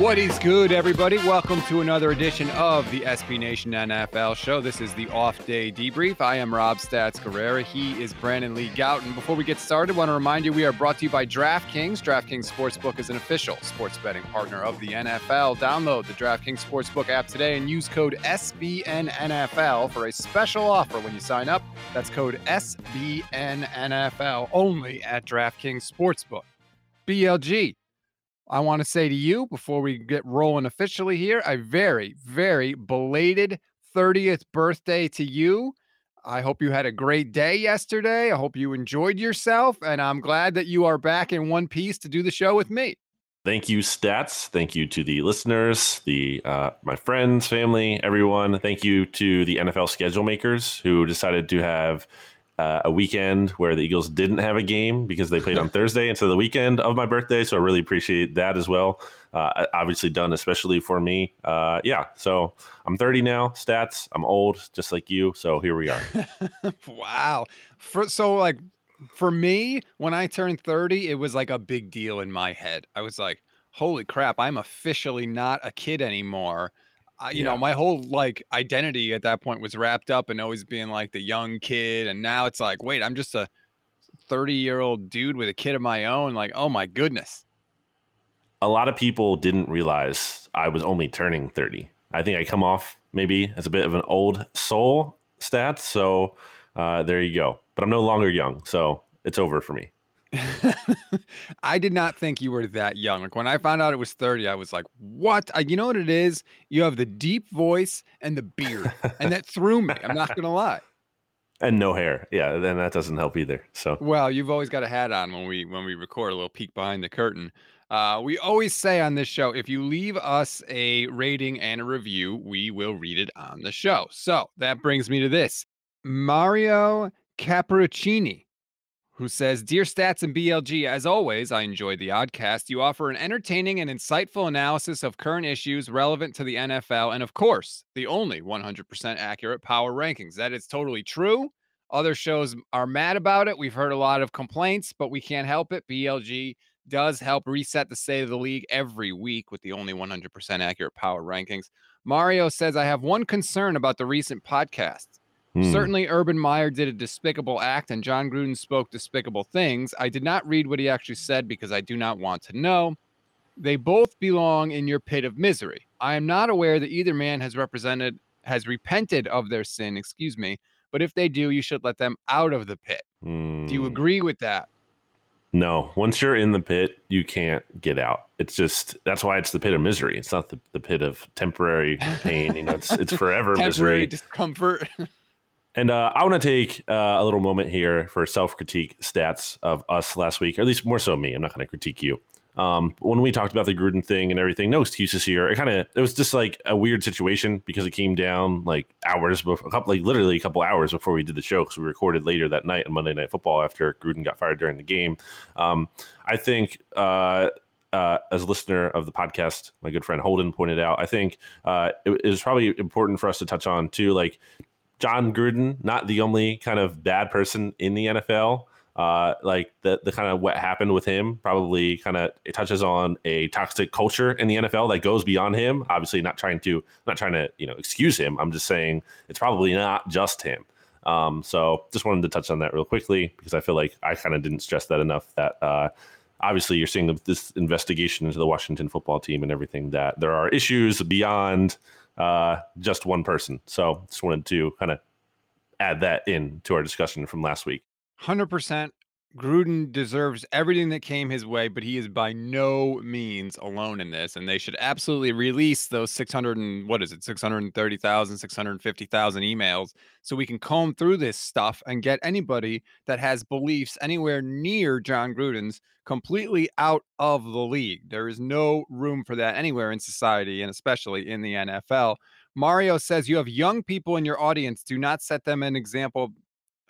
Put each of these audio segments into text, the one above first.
What is good, everybody? Welcome to another edition of the SB Nation NFL show. This is the off day debrief. I am Rob Stats Guerrera. He is Brandon Lee Gowton. Before we get started, I want to remind you we are brought to you by DraftKings. DraftKings Sportsbook is an official sports betting partner of the NFL. Download the DraftKings Sportsbook app today and use code SBNNFL for a special offer when you sign up. That's code SBNNFL only at DraftKings Sportsbook. BLG I want to say to you before we get rolling officially here, a very, very belated 30th birthday to you. I hope you had a great day yesterday. I hope you enjoyed yourself. And I'm glad that you are back in one piece to do the show with me. Thank you, Stats. Thank you to the listeners, the uh, my friends, family, everyone. Thank you to the NFL schedule makers who decided to have uh, a weekend where the Eagles didn't have a game because they played on Thursday of the weekend of my birthday. So I really appreciate that as well. Uh, obviously done especially for me. Uh, yeah, so I'm 30 now. Stats. I'm old, just like you. So here we are. wow. For, so like for me, when I turned 30, it was like a big deal in my head. I was like, holy crap, I'm officially not a kid anymore you yeah. know, my whole like identity at that point was wrapped up in always being like the young kid. And now it's like, wait, I'm just a 30 year old dude with a kid of my own. Like, oh my goodness. A lot of people didn't realize I was only turning 30. I think I come off maybe as a bit of an old soul stat. So uh, there you go. But I'm no longer young. So it's over for me. I did not think you were that young. Like when I found out it was 30, I was like, what? I, you know what it is? You have the deep voice and the beard. and that threw me. I'm not going to lie. And no hair. Yeah. Then that doesn't help either. So, well, you've always got a hat on when we, when we record a little peek behind the curtain. Uh, we always say on this show, if you leave us a rating and a review, we will read it on the show. So that brings me to this Mario Capricini who says, Dear Stats and BLG, as always, I enjoy the oddcast. You offer an entertaining and insightful analysis of current issues relevant to the NFL, and of course, the only 100% accurate power rankings. That is totally true. Other shows are mad about it. We've heard a lot of complaints, but we can't help it. BLG does help reset the state of the league every week with the only 100% accurate power rankings. Mario says, I have one concern about the recent podcast. Hmm. Certainly, Urban Meyer did a despicable act and Jon Gruden spoke despicable things. I did not read what he actually said because I do not want to know. They both belong in your pit of misery. I am not aware that either man has represented has repented of their sin, excuse me, but if they do, you should let them out of the pit. Do you hmm. agree with that? No, once you're in the pit, you can't get out. It's just that's why it's the pit of misery. It's not the, the pit of temporary pain. You know, it's it's forever temporary misery, discomfort. And uh, I want to take uh, a little moment here for self critique stats of us last week, or at least more so me. I'm not going to critique you. Um, when we talked about the Gruden thing and everything, no excuses here. It kind of it was just like a weird situation because it came down like hours before, a couple like literally a couple hours before we did the show because we recorded later that night on Monday Night Football after Gruden got fired during the game. Um, I think. Uh, uh, as a listener of the podcast, my good friend Holden pointed out, I think uh, it, it was probably important for us to touch on too. Like Jon Gruden, not the only kind of bad person in the NFL. Uh, like the the kind of what happened with him probably kind of it touches on a toxic culture in the NFL that goes beyond him. Obviously, not trying to not trying to you know excuse him. I'm just saying it's probably not just him. Um, so just wanted to touch on that real quickly because I feel like I kind of didn't stress that enough. That uh, obviously you're seeing the, this investigation into the Washington football team and everything that there are issues beyond uh, just one person. So just wanted to kind of add that in to our discussion from last week. 100% Gruden deserves everything that came his way, but he is by no means alone in this. And they should absolutely release those 600 and what is it, 630,000, 650,000 emails so we can comb through this stuff and get anybody that has beliefs anywhere near Jon Gruden's completely out of the league. There is no room for that anywhere in society and especially in the NFL. Mario says you have young people in your audience. Do not set them an example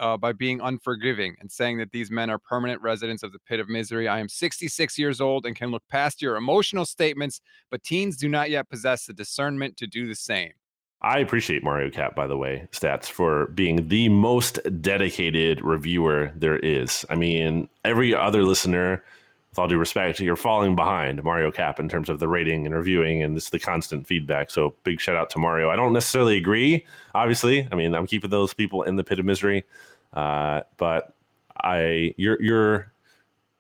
uh, by being unforgiving and saying that these men are permanent residents of the pit of misery. I am 66 years old and can look past your emotional statements, but teens do not yet possess the discernment to do the same. I appreciate Mario Cat, by the way, stats for being the most dedicated reviewer there is. I mean, every other listener, with all due respect, you're falling behind Mario Cap in terms of the rating and reviewing and this the constant feedback. So big shout out to Mario. I don't necessarily agree, obviously. I mean, I'm keeping those people in the pit of misery. Uh, but I your your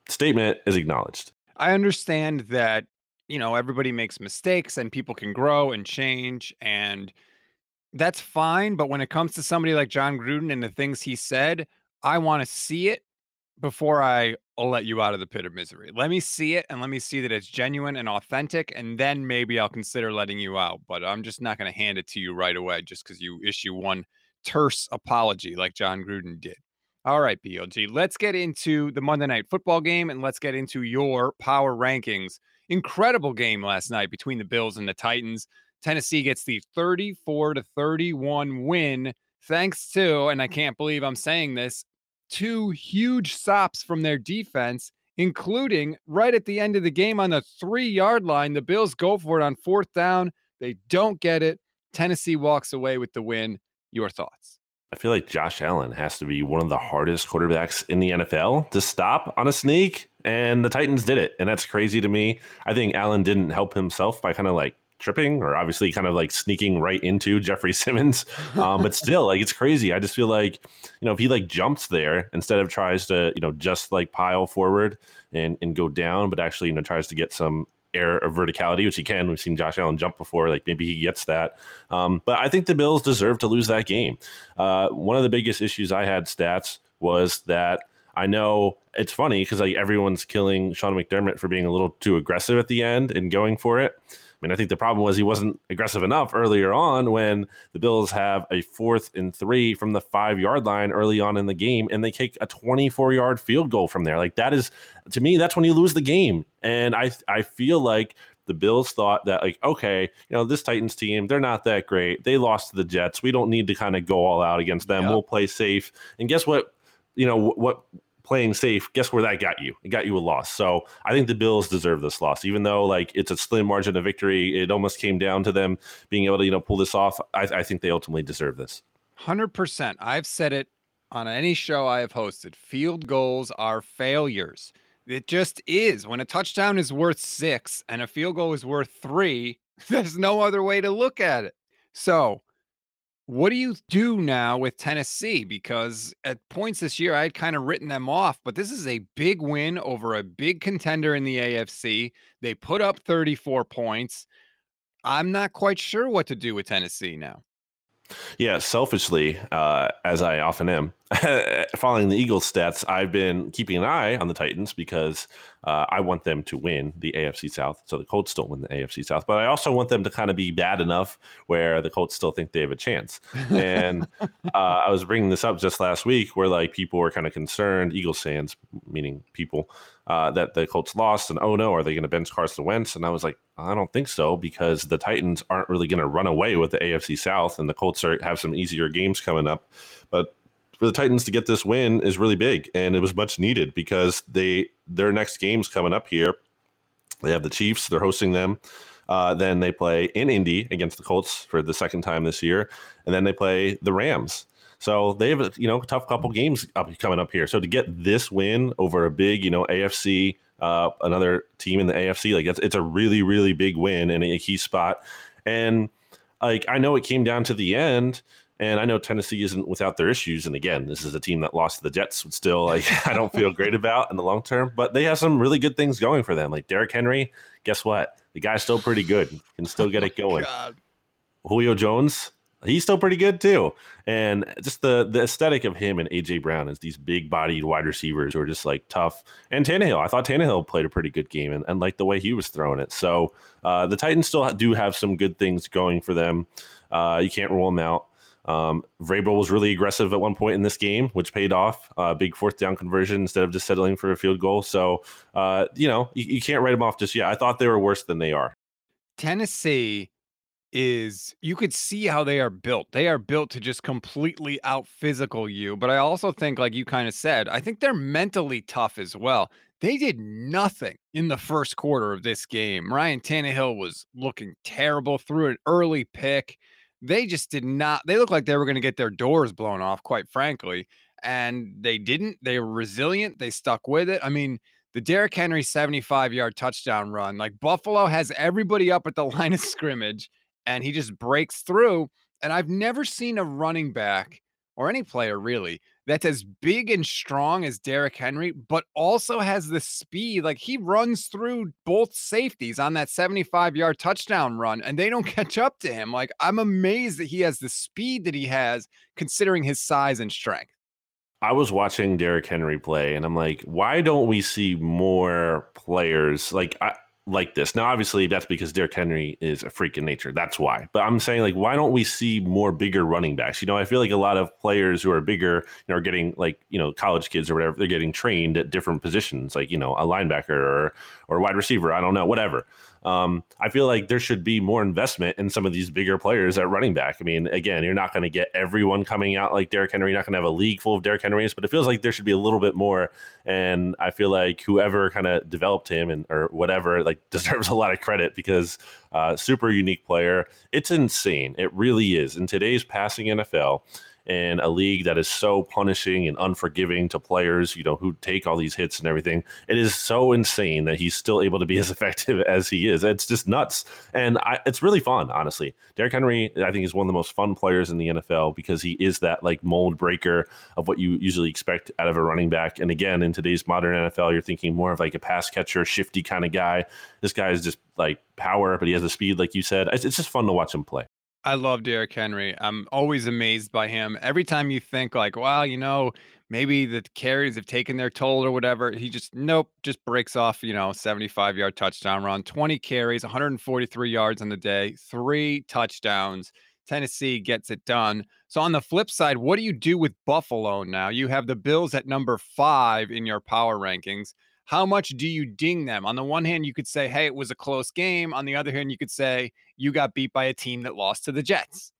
statement is acknowledged. I understand that you know everybody makes mistakes and people can grow and change and that's fine. But when it comes to somebody like Jon Gruden and the things he said, I want to see it before I let you out of the pit of misery. Let me see it and let me see that it's genuine and authentic, and then maybe I'll consider letting you out. But I'm just not going to hand it to you right away just because you issue one terse apology like Jon Gruden did. All right, BLG, let's get into the Monday night football game and let's get into your power rankings. Incredible game last night between the Bills and the Titans. Tennessee gets the 34 to 31 win thanks to, and I can't believe I'm saying this, two huge stops from their defense, including right at the end of the game on the three yard line. The Bills go for it on fourth down. They don't get it. Tennessee walks away with the win. Your thoughts? I feel like Josh Allen has to be one of the hardest quarterbacks in the NFL to stop on a sneak, and the Titans did it, and that's crazy to me. I think Allen didn't help himself by kind of like tripping or obviously kind of like sneaking right into Jeffrey Simmons. Um, but still, like it's crazy. I just feel like, you know, if he like jumps there instead of tries to, you know, just like pile forward and and go down, but actually, you know, tries to get some air of verticality, which he can. We've seen Josh Allen jump before. Like maybe he gets that. Um, but I think the Bills deserve to lose that game. Uh, one of the biggest issues I had stats was that I know it's funny because like everyone's killing Sean McDermott for being a little too aggressive at the end and going for it. I mean, I think the problem was he wasn't aggressive enough earlier on when the Bills have a fourth and three from the five yard line early on in the game, and they kick a 24 yard field goal from there. Like that is, to me, that's when you lose the game. And I, I feel like the Bills thought that like, okay, you know, this Titans team, they're not that great. They lost to the Jets. We don't need to kind of go all out against them. Yep. We'll play safe. And guess what? You know what playing safe, guess where that got you? It got you a loss. So I think the Bills deserve this loss, even though like it's a slim margin of victory. It almost came down to them being able to you know pull this off. I, I think they ultimately deserve this. Hundred percent. I've said it on any show I have hosted. Field goals are failures. It just is. When a touchdown is worth six and a field goal is worth three, there's no other way to look at it. So what do you do now with Tennessee? Because at points this year, I had kind of written them off, but this is a big win over a big contender in the AFC. They put up 34 points. I'm not quite sure what to do with Tennessee now. Yeah, selfishly, uh, as I often am, following the Eagles stats, I've been keeping an eye on the Titans because uh, I want them to win the AFC South. So the Colts don't win the AFC South, but I also want them to kind of be bad enough where the Colts still think they have a chance. And uh, I was bringing this up just last week where like people were kind of concerned, Eagles fans, meaning people, uh, that the Colts lost and oh no, are they going to bench Carson Wentz? And I was like, I don't think so because the Titans aren't really going to run away with the AFC South and the Colts are, have some easier games coming up. But for the Titans to get this win is really big, and it was much needed because they their next game's coming up here. They have the Chiefs; they're hosting them. Uh, then they play in Indy against the Colts for the second time this year, and then they play the Rams. So they have a you know tough couple games up coming up here. So to get this win over a big you know AFC, uh, another team in the AFC, like it's it's a really really big win and a key spot. And like I know it came down to the end, and I know Tennessee isn't without their issues. And again, this is a team that lost to the Jets, would still like I don't feel great about in the long term. But they have some really good things going for them. Like Derrick Henry, guess what? The guy's still pretty good. Can still get it going. Oh Julio Jones, he's still pretty good too. And just the the aesthetic of him and AJ Brown as these big bodied wide receivers who are just like tough. And Tannehill, I thought Tannehill played a pretty good game and, and like the way he was throwing it. So uh, the Titans still do have some good things going for them. Uh, you can't rule them out. Um, Vrabel was really aggressive at one point in this game, which paid off. Uh, big fourth down conversion instead of just settling for a field goal. So, uh, you know, you, you can't write them off just yet. I thought they were worse than they are. Tennessee is you could see how they are built. They are built to just completely out physical you. But I also think, like you kind of said, I think they're mentally tough as well. They did nothing in the first quarter of this game. Ryan Tannehill was looking terrible, threw an early pick they just did not they looked like they were going to get their doors blown off quite frankly and they didn't they were resilient they stuck with it. I mean the Derrick Henry 75 yard touchdown run like Buffalo has everybody up at the line of scrimmage and he just breaks through and I've never seen a running back or any player really that's as big and strong as Derrick Henry, but also has the speed. Like he runs through both safeties on that 75 yard touchdown run, and they don't catch up to him. Like I'm amazed that he has the speed that he has, considering his size and strength. I was watching Derrick Henry play, and I'm like, why don't we see more players? Like, I, like this. Now, obviously, that's because Derrick Henry is a freak in nature. That's why. But I'm saying, like, why don't we see more bigger running backs? You know, I feel like a lot of players who are bigger, you know, are getting like, you know, college kids or whatever, they're getting trained at different positions, like, you know, a linebacker or or wide receiver. I don't know, whatever. Um, I feel like there should be more investment in some of these bigger players at running back. I mean, again, you're not going to get everyone coming out like Derrick Henry. You're not going to have a league full of Derrick Henrys, but it feels like there should be a little bit more. And I feel like whoever kind of developed him and or whatever like deserves a lot of credit because uh, super unique player. It's insane. It really is in today's passing NFL in a league that is so punishing and unforgiving to players, you know, who take all these hits and everything. It is so insane that he's still able to be as effective as he is. It's just nuts. And I, it's really fun, honestly. Derrick Henry, I think, is one of the most fun players in the NFL because he is that like mold breaker of what you usually expect out of a running back. And again, in today's modern NFL, you're thinking more of like a pass catcher, shifty kind of guy. This guy is just like power, but he has the speed, like you said. It's, it's just fun to watch him play. I love Derrick Henry. I'm always amazed by him. Every time you think like, wow, you know, maybe the carries have taken their toll or whatever, he just nope, just breaks off, you know, 75 yard touchdown run, 20 carries, 143 yards on the day, three touchdowns. Tennessee gets it done. So on the flip side, what do you do with Buffalo now? You have the Bills at number 5 in your power rankings how much do you ding them? On the one hand, you could say, hey, it was a close game. On the other hand, you could say, you got beat by a team that lost to the Jets.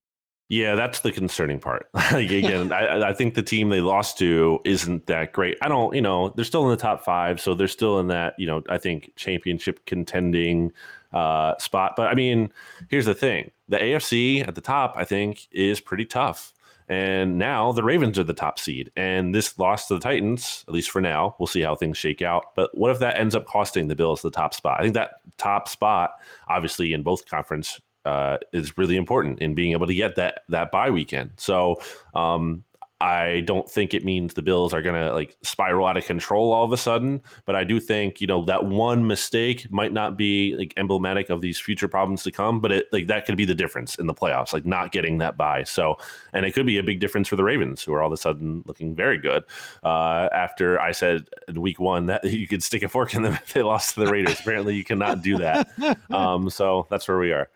Yeah, that's the concerning part. like, again, I, I, think the team they lost to isn't that great. I don't, you know, they're still in the top five, so they're still in that, you know, I think championship contending uh, spot. But I mean, here's the thing: the AFC at the top, I think, is pretty tough. And now the Ravens are the top seed. And this loss to the Titans, at least for now, we'll see how things shake out. But what if that ends up costing the Bills the top spot? I think that top spot, obviously, in both conference uh, is really important in being able to get that that bye weekend. So um, I don't think it means the Bills are going to like spiral out of control all of a sudden, but I do think, you know, that one mistake might not be like emblematic of these future problems to come, but it like that could be the difference in the playoffs, like not getting that bye. So, and it could be a big difference for the Ravens who are all of a sudden looking very good. Uh, after I said in week one that you could stick a fork in them if they lost to the Raiders. Apparently you cannot do that. Um, so that's where we are.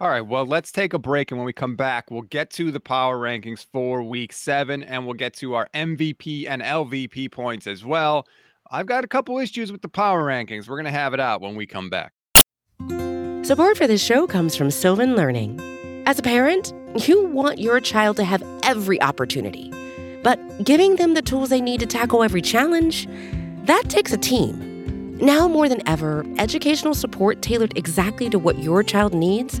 All right, well, let's take a break. And when we come back, we'll get to the power rankings for week seven and we'll get to our MVP and LVP points as well. I've got a couple issues with the power rankings. We're going to have it out when we come back. Support for this show comes from Sylvan Learning. As a parent, you want your child to have every opportunity, but giving them the tools they need to tackle every challenge, that takes a team. Now more than ever, educational support tailored exactly to what your child needs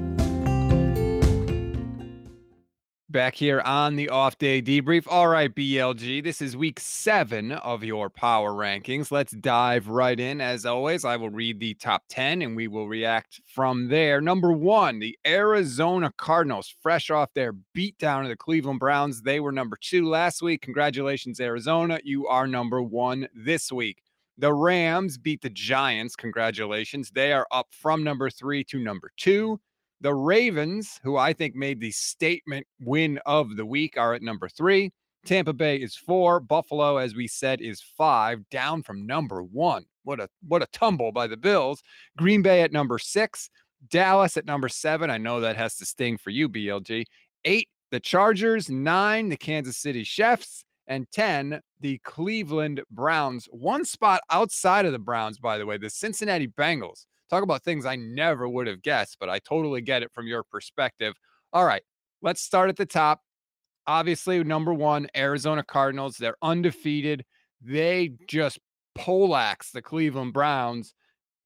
Back here on the off day debrief. All right, BLG, this is week seven of your power rankings. Let's dive right in. As always, I will read the top 10 and we will react from there. Number one, the Arizona Cardinals, fresh off their beatdown of the Cleveland Browns. They were number two last week. Congratulations, Arizona. You are number one this week. The Rams beat the Giants. Congratulations. They are up from number three to number two. The Ravens, who I think made the statement win of the week, are at number three. Tampa Bay is four. Buffalo, as we said, is five, down from number one. What a what a tumble by the Bills. Green Bay at number six. Dallas at number seven. I know that has to sting for you, BLG. Eight, the Chargers. Nine, the Kansas City Chiefs. And 10, the Cleveland Browns. One spot outside of the Browns, by the way, the Cincinnati Bengals. Talk about things I never would have guessed, but I totally get it from your perspective. All right, let's start at the top. Obviously, number one, Arizona Cardinals. They're undefeated. They just poleaxed the Cleveland Browns.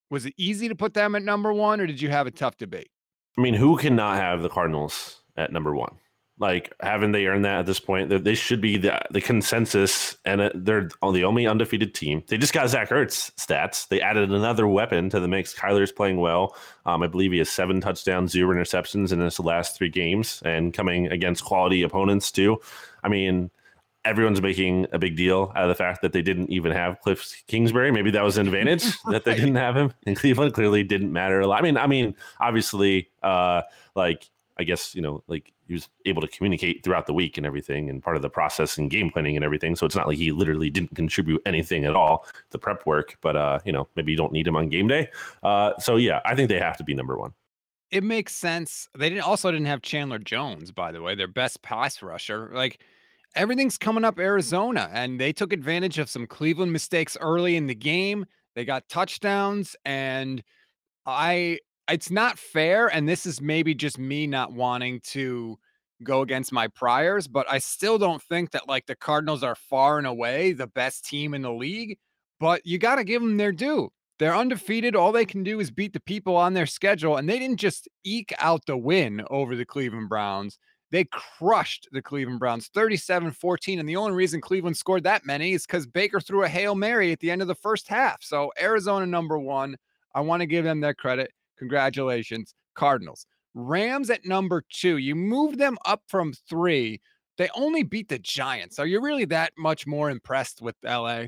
Was it easy to put them at number one, or did you have a tough debate? I mean, who cannot have the Cardinals at number one? Like, haven't they earned that at this point? They should be the the consensus, and they're the only undefeated team. They just got Zach Ertz stats. They added another weapon to the mix. Kyler's playing well. Um, I believe he has seven touchdowns, zero interceptions in his last three games, and coming against quality opponents too. I mean, everyone's making a big deal out of the fact that they didn't even have Cliff Kingsbury. Maybe that was an advantage that they didn't have him in Cleveland. Clearly, didn't matter a lot. I mean, I mean, obviously, uh, like I guess you know, like he was able to communicate throughout the week and everything, and part of the process and game planning and everything. So it's not like he literally didn't contribute anything at all to prep work. But uh, you know, maybe you don't need him on game day. Uh, so yeah, I think they have to be number one. It makes sense. They didn't also didn't have Chandler Jones, by the way, their best pass rusher. Like everything's coming up Arizona, and they took advantage of some Cleveland mistakes early in the game. They got touchdowns, and I it's not fair and this is maybe just me not wanting to go against my priors but i still don't think that like the cardinals are far and away the best team in the league but you got to give them their due they're undefeated all they can do is beat the people on their schedule and they didn't just eke out the win over the cleveland browns they crushed the Cleveland Browns 37 14. And the only reason Cleveland scored that many is because Baker threw a Hail Mary at the end of the first half. So, Arizona number one. I want to give them their credit. Congratulations, Cardinals. Rams at number two. You moved them up from three. They only beat the Giants. Are you really that much more impressed with LA?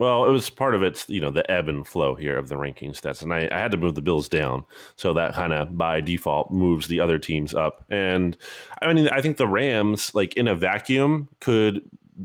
Well, it was part of it's you know the ebb and flow here of the ranking stats, and I, I had to move the Bills down, so that kind of by default moves the other teams up. And I mean, I think the Rams, like in a vacuum, could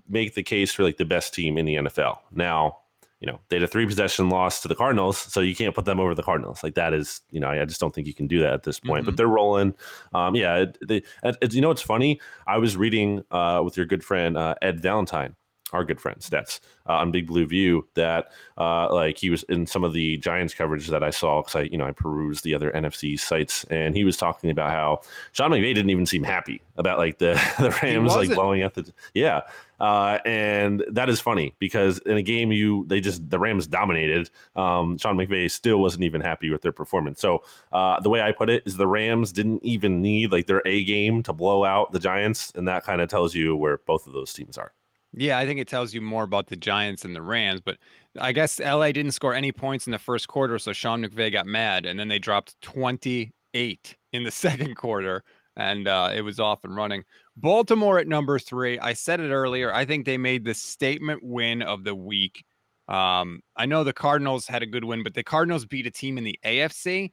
make the case for like the best team in the NFL. Now, you know, they had a three possession loss to the Cardinals, so you can't put them over the Cardinals. Like that is, you know, I just don't think you can do that at this point. Mm-hmm. But they're rolling. Um, yeah, they, it, you know, it's funny. I was reading uh, with your good friend uh, Ed Valentine, our good friend Stats uh, on Big Blue View, that uh, like he was in some of the Giants coverage that I saw because I, you know, I perused the other NFC sites, and he was talking about how Sean McVay didn't even seem happy about like the the Rams like blowing up the yeah. Uh, and that is funny because in a game you they just the Rams dominated. Um, Sean McVay still wasn't even happy with their performance. So uh, the way I put it is the Rams didn't even need like their A game to blow out the Giants, and that kind of tells you where both of those teams are. Yeah, I think it tells you more about the Giants and the Rams, but I guess LA didn't score any points in the first quarter, so Sean McVay got mad, and then they dropped 28 in the second quarter and uh, it was off and running. Baltimore at number three. I said it earlier. I think they made the statement win of the week. Um, I know the Cardinals had a good win, but the Cardinals beat a team in the AFC,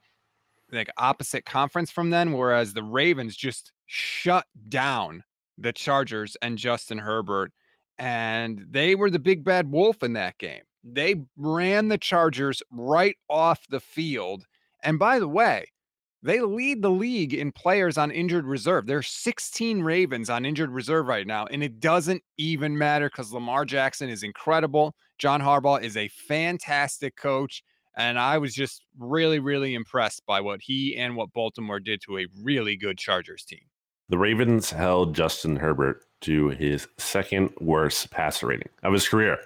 like opposite conference from them, whereas the Ravens just shut down the Chargers and Justin Herbert. And they were the big bad wolf in that game. They ran the Chargers right off the field. And by the way, they lead the league in players on injured reserve. There are 16 Ravens on injured reserve right now, and it doesn't even matter because Lamar Jackson is incredible. John Harbaugh is a fantastic coach, and I was just really, really impressed by what he and what Baltimore did to a really good Chargers team. The Ravens held Justin Herbert to his second worst passer rating of his career.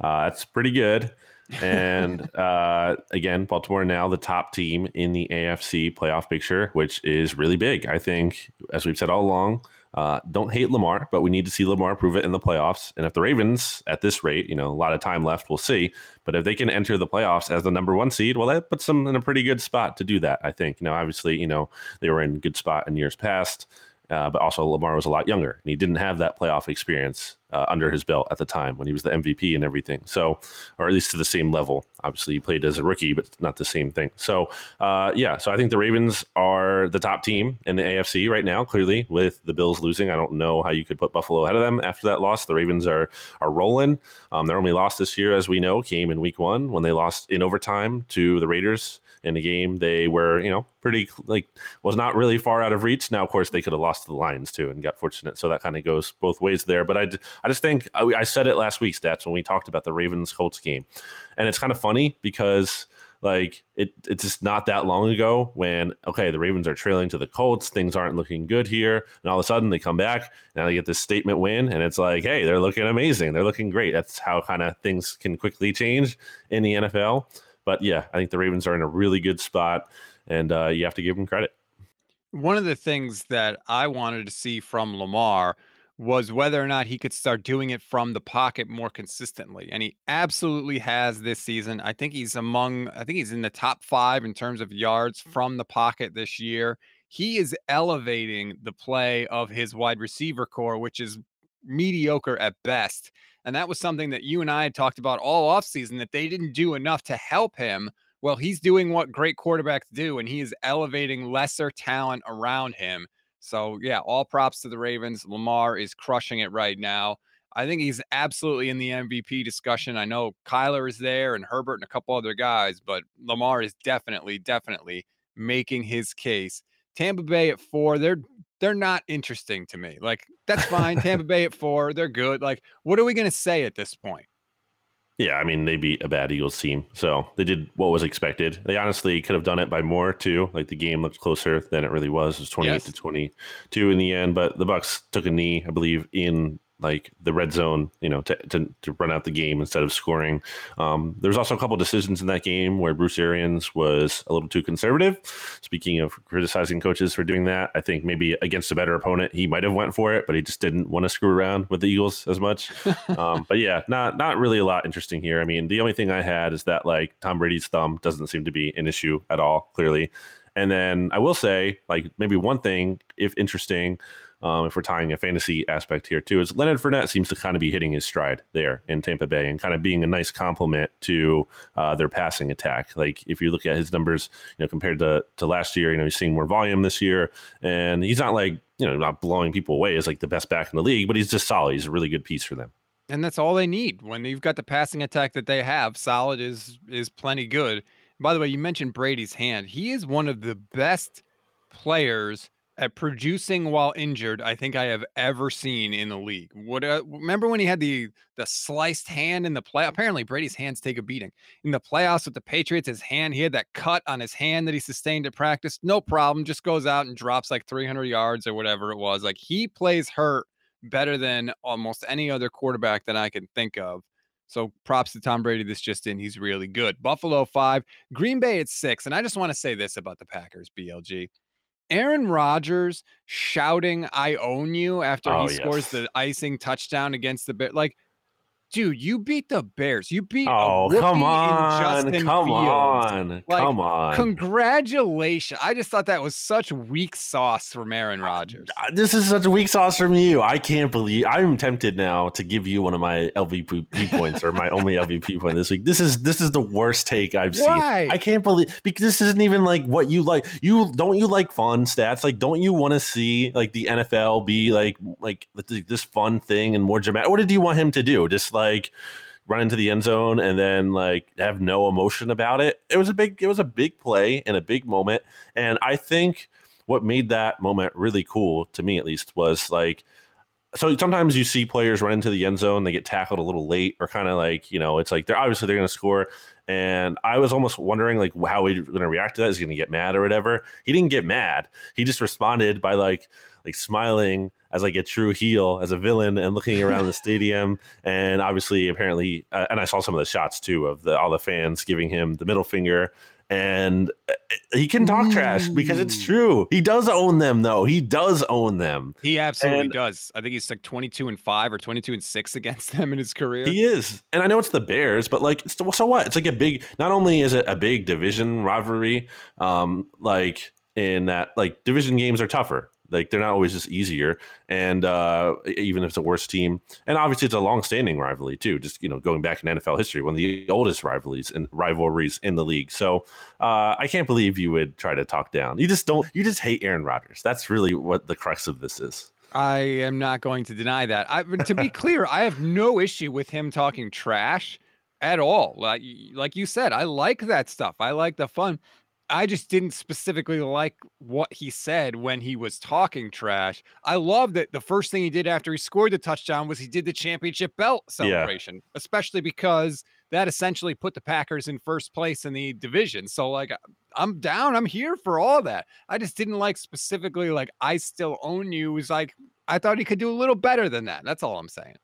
Uh, that's pretty good. and uh, again, Baltimore now the top team in the AFC playoff picture, which is really big. I think, as we've said all along, uh, don't hate Lamar, but we need to see Lamar prove it in the playoffs. And if the Ravens, at this rate, you know, a lot of time left, we'll see. But if they can enter the playoffs as the number one seed, well, that puts them in a pretty good spot to do that. I think. Now, obviously, you know, they were in good spot in years past. Uh, but also Lamar was a lot younger and he didn't have that playoff experience uh, under his belt at the time when he was the MVP and everything. So, or at least to the same level. Obviously, he played as a rookie, but not the same thing. So, uh, yeah. So I think the Ravens are the top team in the AFC right now. Clearly, with the Bills losing, I don't know how you could put Buffalo ahead of them after that loss. The Ravens are are rolling. Um, their only loss this year, as we know, came in Week One when they lost in overtime to the Raiders in a game they were, you know, pretty like was not really far out of reach. Now, of course, they could have lost to the Lions too and got fortunate. So that kind of goes both ways there. But I, I just think I, I said it last week, stats when we talked about the Ravens Colts game, and it's kind of funny because like it it's just not that long ago when okay the ravens are trailing to the colts things aren't looking good here and all of a sudden they come back now they get this statement win and it's like hey they're looking amazing they're looking great that's how kind of things can quickly change in the nfl but yeah, I think the Ravens are in a really good spot, and uh, you have to give them credit. One of the things that I wanted to see from Lamar was whether or not he could start doing it from the pocket more consistently. And he absolutely has this season. I think he's among, I think he's in the top five in terms of yards from the pocket this year. He is elevating the play of his wide receiver corps, which is mediocre at best. And that was something that you and I had talked about all offseason that they didn't do enough to help him. Well, he's doing what great quarterbacks do, and he is elevating lesser talent around him. So, yeah, all props to the Ravens. Lamar is crushing it right now. I think he's absolutely in the MVP discussion. I know Kyler is there and Herbert and a couple other guys, but Lamar is definitely, definitely making his case. Tampa Bay at four, they're they're not interesting to me. Like that's fine. Tampa Bay at four, they're good. Like what are we going to say at this point? Yeah, I mean they beat a bad Eagles team, so they did what was expected. They honestly could have done it by more too. Like the game looked closer than it really was. It was twenty eight yes. to twenty two in the end, but the Bucs took a knee, I believe, in like the red zone, you know, to, to, to run out the game instead of scoring. Um, there was also a couple decisions in that game where Bruce Arians was a little too conservative. Speaking of criticizing coaches for doing that, I think maybe against a better opponent, he might have went for it, but he just didn't want to screw around with the Eagles as much. um, but yeah, not not really a lot interesting here. I mean, the only thing I had is that like Tom Brady's thumb doesn't seem to be an issue at all, clearly. And then I will say, like maybe one thing, if interesting, um, if we're tying a fantasy aspect here too, is Leonard Fournette seems to kind of be hitting his stride there in Tampa Bay and kind of being a nice complement to uh, their passing attack. Like if you look at his numbers, you know, compared to to last year, you know, he's seeing more volume this year, and he's not like you know not blowing people away as like the best back in the league, but he's just solid. He's a really good piece for them. And that's all they need when you've got the passing attack that they have. Solid is is plenty good. By the way, you mentioned Brady's hand. He is one of the best players at producing while injured I think I have ever seen in the league. What uh, remember when he had the the sliced hand in the play? Apparently Brady's hands take a beating in the playoffs with the Patriots. His hand, he had that cut on his hand that he sustained at practice. No problem, just goes out and drops like 300 yards or whatever it was. Like he plays hurt better than almost any other quarterback that I can think of. So props to Tom Brady. This just in, he's really good. Buffalo five, Green Bay at six. And I just want to say this about the Packers, BLG. Aaron Rodgers shouting "I own you" after oh, he scores the icing touchdown against the bit like dude, you beat the Bears. You beat. Oh, come on, come on, like, come on. Congratulations! I just thought that was such weak sauce from Aaron Rodgers. This is such a weak sauce from you. I can't believe. I'm tempted now to give you one of my LVP points or my only LVP point this week. This is this is the worst take I've Why? seen. I can't believe because this isn't even like what you like. You don't you like fun stats? Like, don't you want to see like the NFL be like like this fun thing and more dramatic? What did you want him to do? Just like like run into the end zone and then like have no emotion about it. It was a big it was a big play and a big moment and I think what made that moment really cool to me at least was like so sometimes you see players run into the end zone, they get tackled a little late, or kind of like you know, it's like they're obviously they're going to score. And I was almost wondering like how he's going to react to that. Is he going to get mad or whatever? He didn't get mad. He just responded by like like smiling as like a true heel, as a villain, and looking around the stadium. And obviously, apparently, uh, and I saw some of the shots too of the all the fans giving him the middle finger. And uh, he can talk trash because it's true. He does own them, though. He does own them. He absolutely and does. I think he's like 22 and 5 or 22 and 6 against them in his career. He is. And I know it's the Bears, but like, so, so what? It's like a big, not only is it a big division rivalry, um, like, in that like division games are tougher like they're not always just easier, and uh, even if it's a worse team, and obviously it's a long-standing rivalry too. Just you know, going back in NFL history, one of the oldest rivalries and rivalries in the league. So uh, I can't believe you would try to talk down. You just don't. You just hate Aaron Rodgers. That's really what the crux of this is. I am not going to deny that. I, to be clear, I have no issue with him talking trash at all. Like, like you said, I like that stuff. I like the fun. I just didn't specifically like what he said when he was talking trash. I love that the first thing he did after he scored the touchdown was he did the championship belt celebration, yeah. especially because that essentially put the Packers in first place in the division. So like uh, I'm down, I'm here for all that. I just didn't like specifically like I still own you was like I thought he could do a little better than that. That's all I'm saying.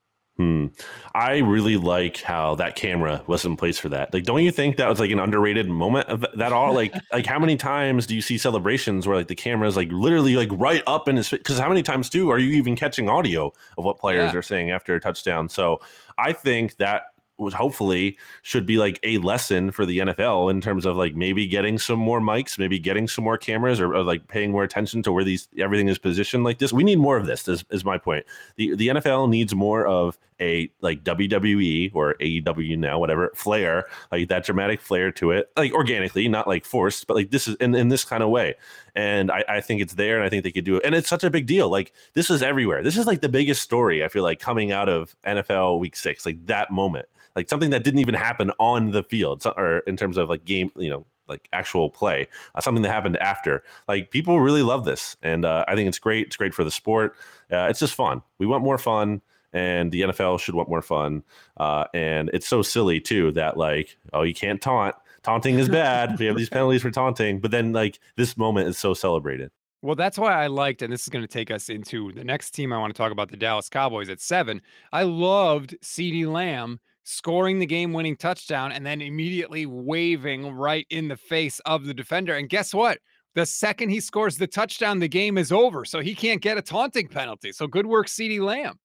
Hmm. I really like how that camera was in place for that. Like, don't you think that was like an underrated moment of that all? Like, like how many times do you see celebrations where like the camera is like literally like right up in his face? Because how many times too are you even catching audio of what players yeah. are saying after a touchdown? So I think that was hopefully should be like a lesson for the NFL in terms of like maybe getting some more mics, maybe getting some more cameras, or, or, like paying more attention to where these everything is positioned like this. We need more of this. Is, is my point. the The NFL needs more of a like WWE or AEW now, whatever flair, like that dramatic flair to it, like organically, not like forced, but like this is in, in this kind of way. And I, I think it's there, and I think they could do it. And it's such a big deal. Like this is everywhere. This is like the biggest story I feel like coming out of NFL Week Six, like that moment like something that didn't even happen on the field or in terms of like game, you know, like actual play, uh, something that happened after. Like people really love this, and uh, I think it's great. It's great for the sport. Uh, it's just fun. We want more fun, and the NFL should want more fun. Uh, and it's so silly too that like, oh, you can't taunt. Taunting is bad. we have these penalties for taunting, but then like this moment is so celebrated. Well, that's why I liked, and this is going to take us into the next team I want to talk about, the Dallas Cowboys at seven. I loved CeeDee Lamb scoring the game winning touchdown and then immediately waving right in the face of the defender. And guess what? The second he scores the touchdown, the game is over. So he can't get a taunting penalty. So good work, CeeDee Lamb.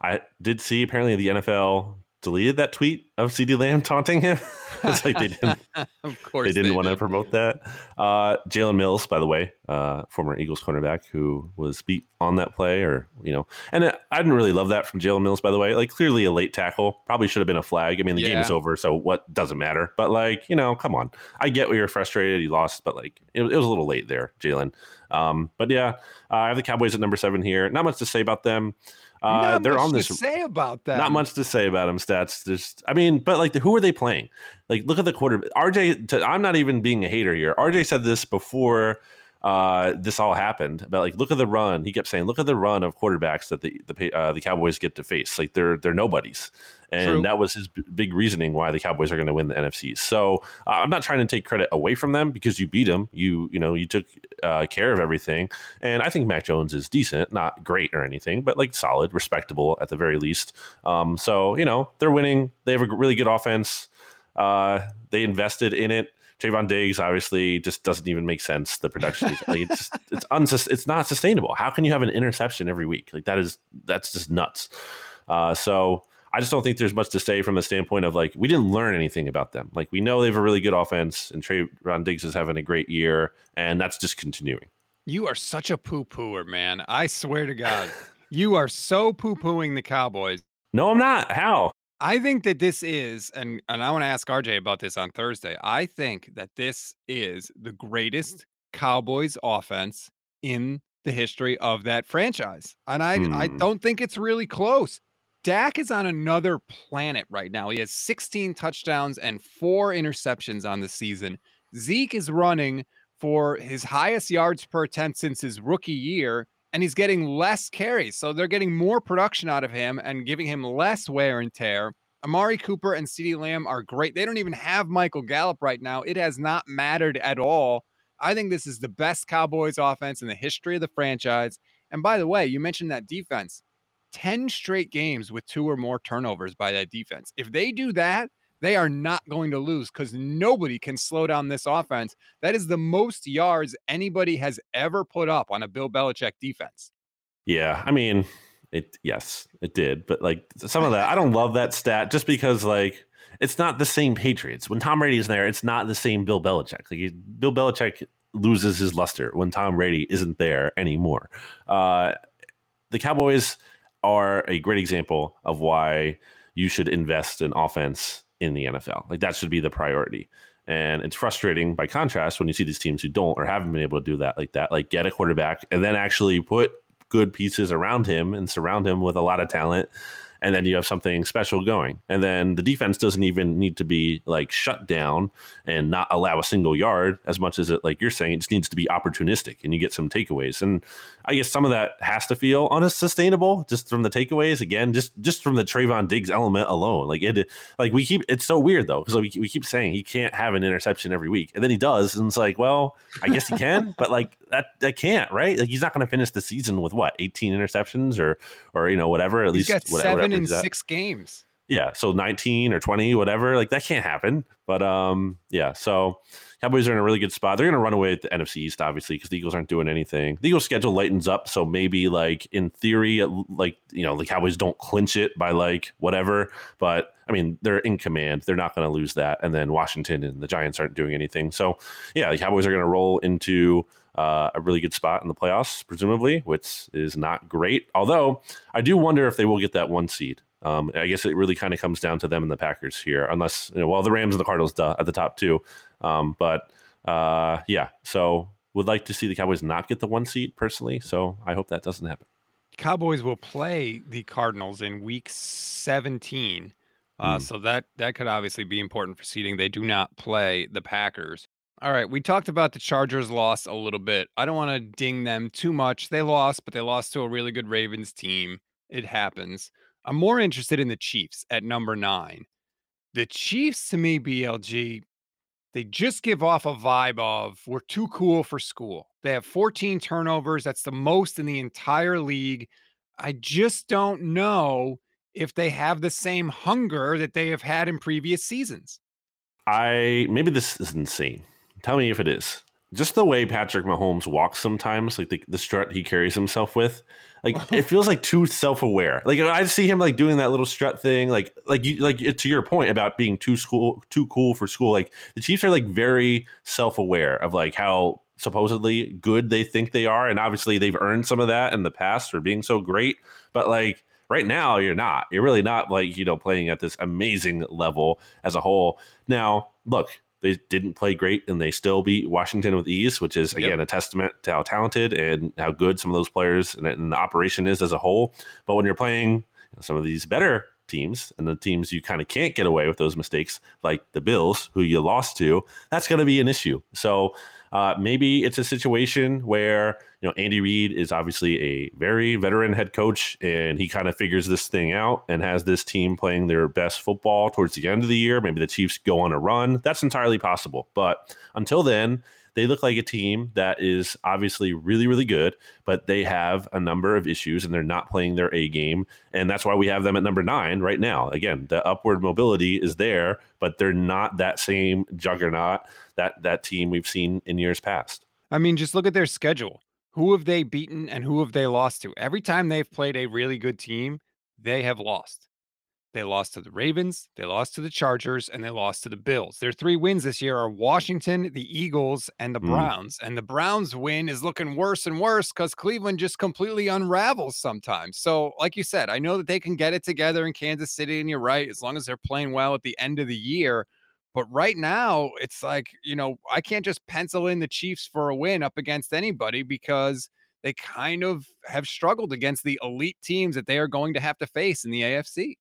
I did see apparently the NFL deleted that tweet of CeeDee Lamb taunting him. it's like they didn't. of course, they didn't they want did. to promote that. Uh, Jalen Mills, by the way, uh, former Eagles cornerback who was beat on that play, or you know, and I didn't really love that from Jalen Mills. By the way, like clearly a late tackle, probably should have been a flag. I mean, the yeah. game is over, so what doesn't matter. But like, you know, come on, I get we were frustrated, you lost, but like, it, it was a little late there, Jalen. Um, but yeah, uh, I have the Cowboys at number seven here. Not much to say about them. Uh, they're on this. say about that. Not much to say about them. Stats. Just, I mean, but like, who are they playing? Like, look at the quarter. RJ. To, I'm not even being a hater here. RJ said this before uh, this all happened. But like, look at the run. He kept saying, look at the run of quarterbacks that the the uh, the Cowboys get to face. Like they're they're nobodies, and True. that was his b- big reasoning why the Cowboys are going to win the NFC. So uh, I'm not trying to take credit away from them because you beat them. You you know you took uh, care of everything, and I think Mac Jones is decent, not great or anything, but like solid, respectable at the very least. Um, so you know they're winning. They have a really good offense. Uh, they invested in it. Trevon Diggs obviously just doesn't even make sense. The production, like it's just, it's unsus- it's not sustainable. How can you have an interception every week? Like that is that's just nuts. Uh, so I just don't think there's much to say from the standpoint of like we didn't learn anything about them. Like we know they have a really good offense, and Trevon Diggs is having a great year, and that's just continuing. You are such a poo pooer, man. I swear to God, you are so poo pooing the Cowboys. No, I'm not. How? I think that this is, and and I want to ask RJ about this on Thursday. I think that this is the greatest Cowboys offense in the history of that franchise, and I I Hmm. don't think it's really close. Dak is on another planet right now. He has 16 touchdowns and four interceptions on the season. Zeke is running for his highest yards per attempt since his rookie year, and he's getting less carries. So they're getting more production out of him and giving him less wear and tear. Amari Cooper and CeeDee Lamb are great. They don't even have Michael Gallup right now. It has not mattered at all. I think this is the best Cowboys offense in the history of the franchise. And by the way, you mentioned that defense 10 straight games with two or more turnovers by that defense. If they do that, they are not going to lose because nobody can slow down this offense. That is the most yards anybody has ever put up on a Bill Belichick defense. Yeah, I mean, it. Yes, it did, but like some of that, I don't love that stat just because like it's not the same Patriots. When Tom Brady's there, it's not the same Bill Belichick. Like Bill Belichick loses his luster when Tom Brady isn't there anymore. Uh, the Cowboys are a great example of why you should invest in offense in the NFL. Like that should be the priority. And it's frustrating by contrast when you see these teams who don't or haven't been able to do that like that, like get a quarterback and then actually put good pieces around him and surround him with a lot of talent. And then you have something special going. And then the defense doesn't even need to be like shut down and not allow a single yard as much as it, like you're saying, it just needs to be opportunistic and you get some takeaways. And I guess some of that has to feel unsustainable just from the takeaways. Again, just just from the Trevon Diggs element alone. Like it, like we keep it's so weird though because we, we keep saying he can't have an interception every week, and then he does, and it's like, well, I guess he can, but like that that can't right. Like he's not going to finish the season with what 18 interceptions or or you know whatever. At He's least whatever, in he's six games. Yeah, so 19 or 20, whatever. Like that can't happen. But um, yeah. So Cowboys are in a really good spot. They're going to run away at the NFC East, obviously, because the Eagles aren't doing anything. The Eagles' schedule lightens up, so maybe like in theory, like you know, the Cowboys don't clinch it by like whatever. But I mean, they're in command. They're not going to lose that. And then Washington and the Giants aren't doing anything. So yeah, the Cowboys are going to roll into. Uh, a really good spot in the playoffs, presumably, which is not great. Although I do wonder if they will get that one seed. Um, I guess it really kind of comes down to them and the Packers here, unless you know, well, the Rams and the Cardinals duh, at the top too. Um, but uh, yeah, so would like to see the Cowboys not get the one seed personally. So I hope that doesn't happen. Cowboys will play the Cardinals in week 17. Uh, Hmm. So that that could obviously be important for seeding. They do not play the Packers. All right, we talked about the Chargers loss a little bit. I don't want to ding them too much. They lost, but they lost to a really good Ravens team. It happens. I'm more interested in the Chiefs at number nine. The Chiefs, to me, BLG, they just give off a vibe of we're too cool for school. They have 14 turnovers. That's the most in the entire league. I just don't know if they have the same hunger that they have had in previous seasons. I maybe this is insane. Tell me if it is. Just the way Patrick Mahomes walks sometimes, like the, the strut he carries himself with, like it feels like too self-aware. Like I see him like doing that little strut thing, like like you like to your point about being too school too cool for school. Like the Chiefs are like very self-aware of like how supposedly good they think they are, and obviously they've earned some of that in the past for being so great. But like right now, you're not. You're really not like you know playing at this amazing level as a whole. Now, look, they didn't play great and they still beat Washington with ease, which is Yep. again a testament to how talented and how good some of those players and, and the operation is as a whole. But when you're playing some of these better teams and the teams you kind of can't get away with those mistakes, like the Bills, who you lost to, that's going to be an issue. So uh, maybe it's a situation where you know Andy Reid is obviously a very veteran head coach, and he kind of figures this thing out and has this team playing their best football towards the end of the year. Maybe the Chiefs go on a run. That's entirely possible. But until then, they look like a team that is obviously really, really good, but they have a number of issues and they're not playing their A game. And that's why we have them at number nine right now. Again, the upward mobility is there, but they're not that same juggernaut that that team we've seen in years past. I mean, just look at their schedule. Who have they beaten and who have they lost to? Every time they've played a really good team, they have lost. They lost to the Ravens, they lost to the Chargers, and they lost to the Bills. Their three wins this year are Washington, the Eagles, and the Mm. Browns. And the Browns win is looking worse and worse because Cleveland just completely unravels sometimes. So, like you said, I know that they can get it together in Kansas City, and you're right, as long as they're playing well at the end of the year. But right now, it's like, you know, I can't just pencil in the Chiefs for a win up against anybody because they kind of have struggled against the elite teams that they are going to have to face in the AFC.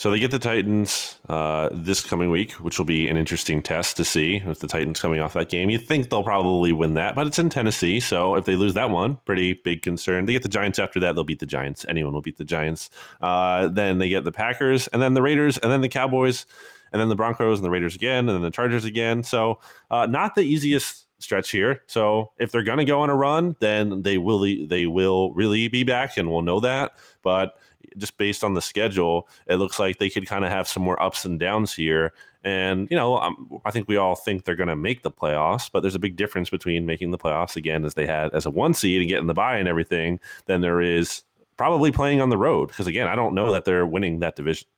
So they get the Titans uh, this coming week, which will be an interesting test to see if the Titans coming off that game. You think they'll probably win that, but it's in Tennessee, so if they lose that one, pretty big concern. They get the Giants after that; they'll beat the Giants. Anyone will beat the Giants. Uh, then they get the Packers, and then the Raiders, and then the Cowboys, and then the Broncos and the Raiders again, and then the Chargers again. So uh, not the easiest stretch here. So if they're going to go on a run, then they will they will really be back, and we'll know that. But just based on the schedule, it looks like they could kind of have some more ups and downs here. And you know, um, I think we all think they're going to make the playoffs, but there's a big difference between making the playoffs again as they had as a one seed and getting the bye and everything than there is probably playing on the road. Because again, I don't know that they're winning that division.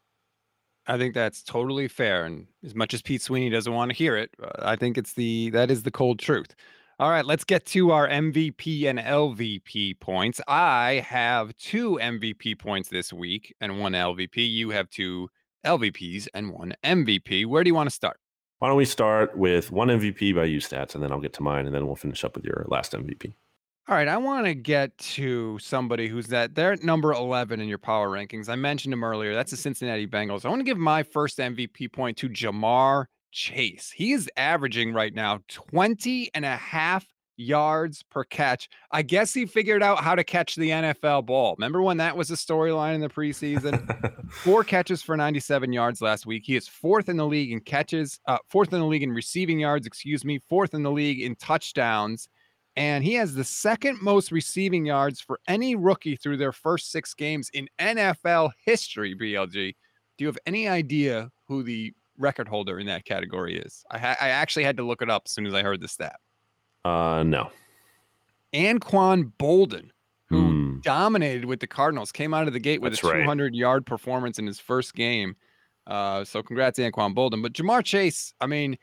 I think that's totally fair. And as much as Pete Sweeney doesn't want to hear it, uh, I think it's the that is the cold truth. All right, let's get to our MVP and LVP points. I have two MVP points this week and one LVP. You have two LVPs and one MVP. Where do you want to start? Why don't we start with one MVP by you stats, and then I'll get to mine, and then we'll finish up with your last MVP. All right, I want to get to somebody who's that they're at number 11 in your power rankings. I mentioned him earlier. That's the Cincinnati Bengals. I want to give my first MVP point to Ja'Marr Chase. He is averaging right now 20 and a half yards per catch. I guess he figured out how to catch the NFL ball. Remember when that was a storyline in the preseason? Four catches for 97 yards last week. He is fourth in the league in catches, uh, fourth in the league in receiving yards, excuse me, fourth in the league in touchdowns and he has the second most receiving yards for any rookie through their first six games in NFL history. BLG, do you have any idea who the record holder in that category is? I, ha- I actually had to look it up as soon as I heard the stat. uh, no. Anquan Boldin, who Hmm. dominated with the Cardinals, came out of the gate with That's a right. 200 yard performance in his first game. Uh, so congrats, Anquan Boldin. But Ja'Marr Chase, I mean,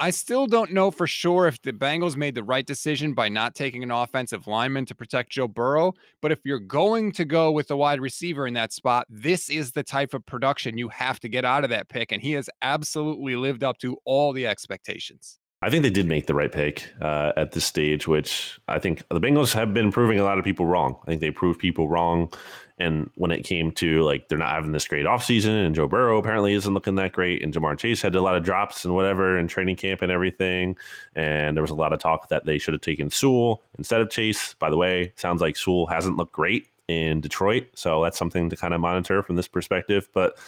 I still don't know for sure if the Bengals made the right decision by not taking an offensive lineman to protect Joe Burrow. But if you're going to go with the wide receiver in that spot, this is the type of production you have to get out of that pick. And he has absolutely lived up to all the expectations. I think they did make the right pick uh, at this stage, which I think the Bengals have been proving a lot of people wrong. I think they proved people wrong. And when it came to like they're not having this great offseason, and Joe Burrow apparently isn't looking that great, and Ja'Marr Chase had a lot of drops and whatever in training camp and everything. And there was a lot of talk that they should have taken Sewell instead of Chase. By the way, sounds like Sewell hasn't looked great in Detroit. So that's something to kind of monitor from this perspective. But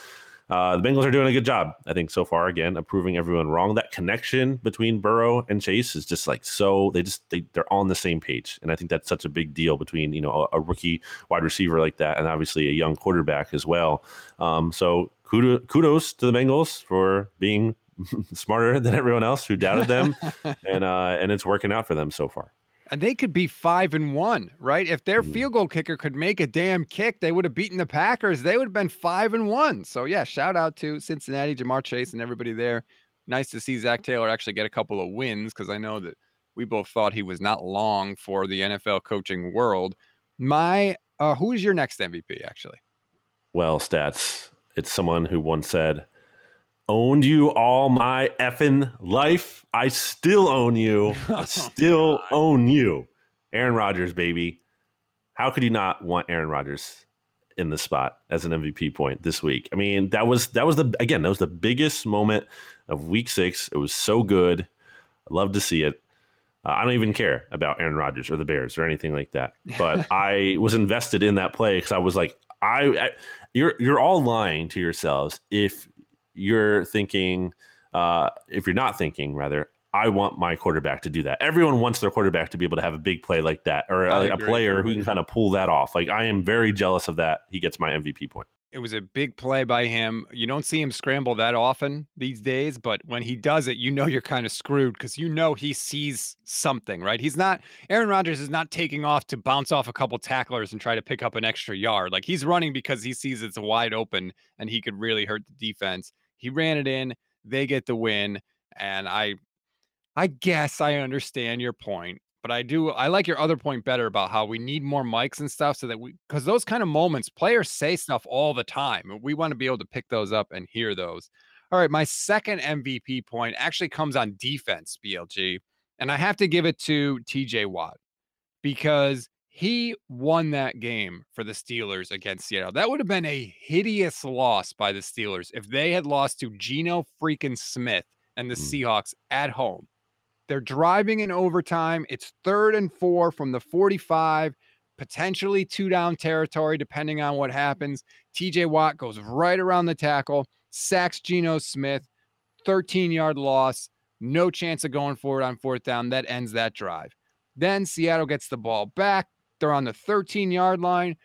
uh, the Bengals are doing a good job, I think, so far. Again, of proving everyone wrong. That connection between Burrow and Chase is just like so. They just they they're on the same page, and I think that's such a big deal between you know a, a rookie wide receiver like that, and obviously a young quarterback as well. Um, so kudos, kudos to the Bengals for being smarter than everyone else who doubted them, and uh, and it's working out for them so far. And they could be five and one, right? If their Mhm. field goal kicker could make a damn kick, they would have beaten the Packers. They would have been five and one. So yeah, shout out to Cincinnati, Ja'Marr Chase, and everybody there. Nice to see Zac Taylor actually get a couple of wins because I know that we both thought he was not long for the NFL coaching world. My uh who is your next MVP actually? Well, stats. It's someone who once said, owned you all my effing life. I still own you. I still God. own you. Aaron Rodgers, baby. How could you not want Aaron Rodgers in the spot as an MVP point this week? I mean, that was that was the again, that was the biggest moment of week six. It was so good. I love to see it. Uh, I don't even care about Aaron Rodgers or the Bears or anything like that. But I was invested in that play because I was like, I, I you're you're all lying to yourselves if you're thinking uh, if you're not thinking rather I want my quarterback to do that. Everyone wants their quarterback to be able to have a big play like that or I a, a agree. player who can kind of pull that off. Like I am very jealous of that. He gets my MVP point. It was a big play by him. You don't see him scramble that often these days, but when he does it, you know you're kind of screwed because you know he sees something, right? He's not Aaron Rodgers is not taking off to bounce off a couple tacklers and try to pick up an extra yard. Like he's running because he sees it's wide open and he could really hurt the defense. He ran it in, they get the win, and I I guess I understand your point but I do I like your other point better about how we need more mics and stuff so that we because those kind of moments players say stuff all the time we want to be able to pick those up and hear those. All right, my second MVP point actually comes on defense, BLG, and I have to give it to TJ Watt because he won that game for the Steelers against Seattle. That would have been a hideous loss by the Steelers if they had lost to Geno freaking Smith and the mm. Seahawks at home. They're driving in overtime. It's third and four from the 45, potentially two down territory, depending on what happens. TJ Watt goes right around the tackle, sacks Geno Smith, 13 yard loss. No chance of going forward on fourth down. That ends that drive. Then Seattle gets the ball back. They're on the 13 yard line.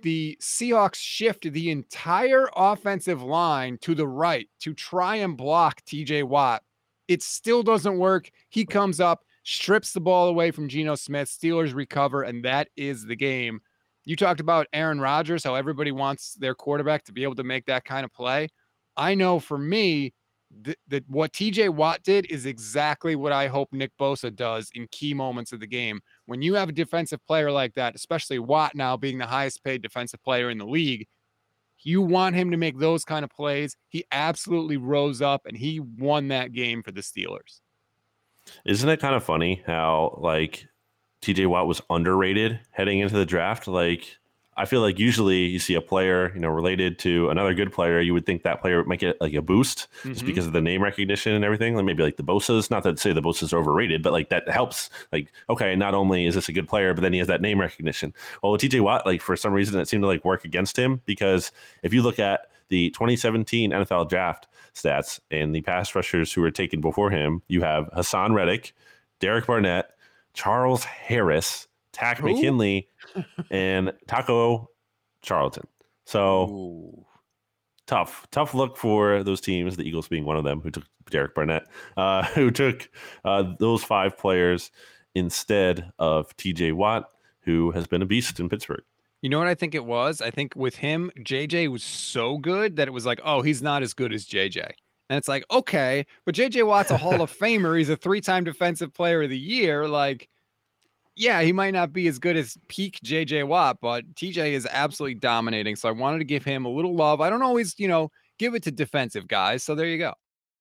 The Seahawks shift the entire offensive line to the right to try and block TJ Watt it still doesn't work. He comes up, strips the ball away from Geno Smith. Steelers recover, and that is the game. You talked about Aaron Rodgers, how everybody wants their quarterback to be able to make that kind of play. I know for me, that, what TJ Watt did is exactly what I hope Nick Bosa does in key moments of the game. When you have a defensive player like that, especially Watt now being the highest paid defensive player in the league, you want him to make those kind of plays. He absolutely rose up and he won that game for the Steelers. Isn't it kind of funny how like TJ Watt was underrated heading into the draft? Like I feel like usually you see a player, you know, related to another good player, you would think that player might get like a boost mm-hmm. just because of the name recognition and everything. Like maybe like the Bosa's, not that say the Bosa's are overrated, but like that helps. Like, okay, not only is this a good player, but then he has that name recognition. Well, with TJ Watt, like for some reason, it seemed to like work against him because if you look at the 2017 NFL draft stats and the pass rushers who were taken before him, you have Haason Reddick, Derek Barnett, Charles Harris, Takk McKinley, and Taco Charlton. So Ooh. tough, tough look for those teams. The Eagles being one of them, who took Derek Barnett, uh, who took uh, those five players instead of T.J. Watt, who has been a beast in Pittsburgh. You know what I think it was? I think with him, JJ was so good that it was like, oh, he's not as good as JJ. And it's like, okay, but JJ Watt's a Hall of Famer. He's a three time defensive player of the year. Like, yeah, he might not be as good as peak JJ Watt, but TJ is absolutely dominating. So I wanted to give him a little love. I don't always, you know, give it to defensive guys. So there you go.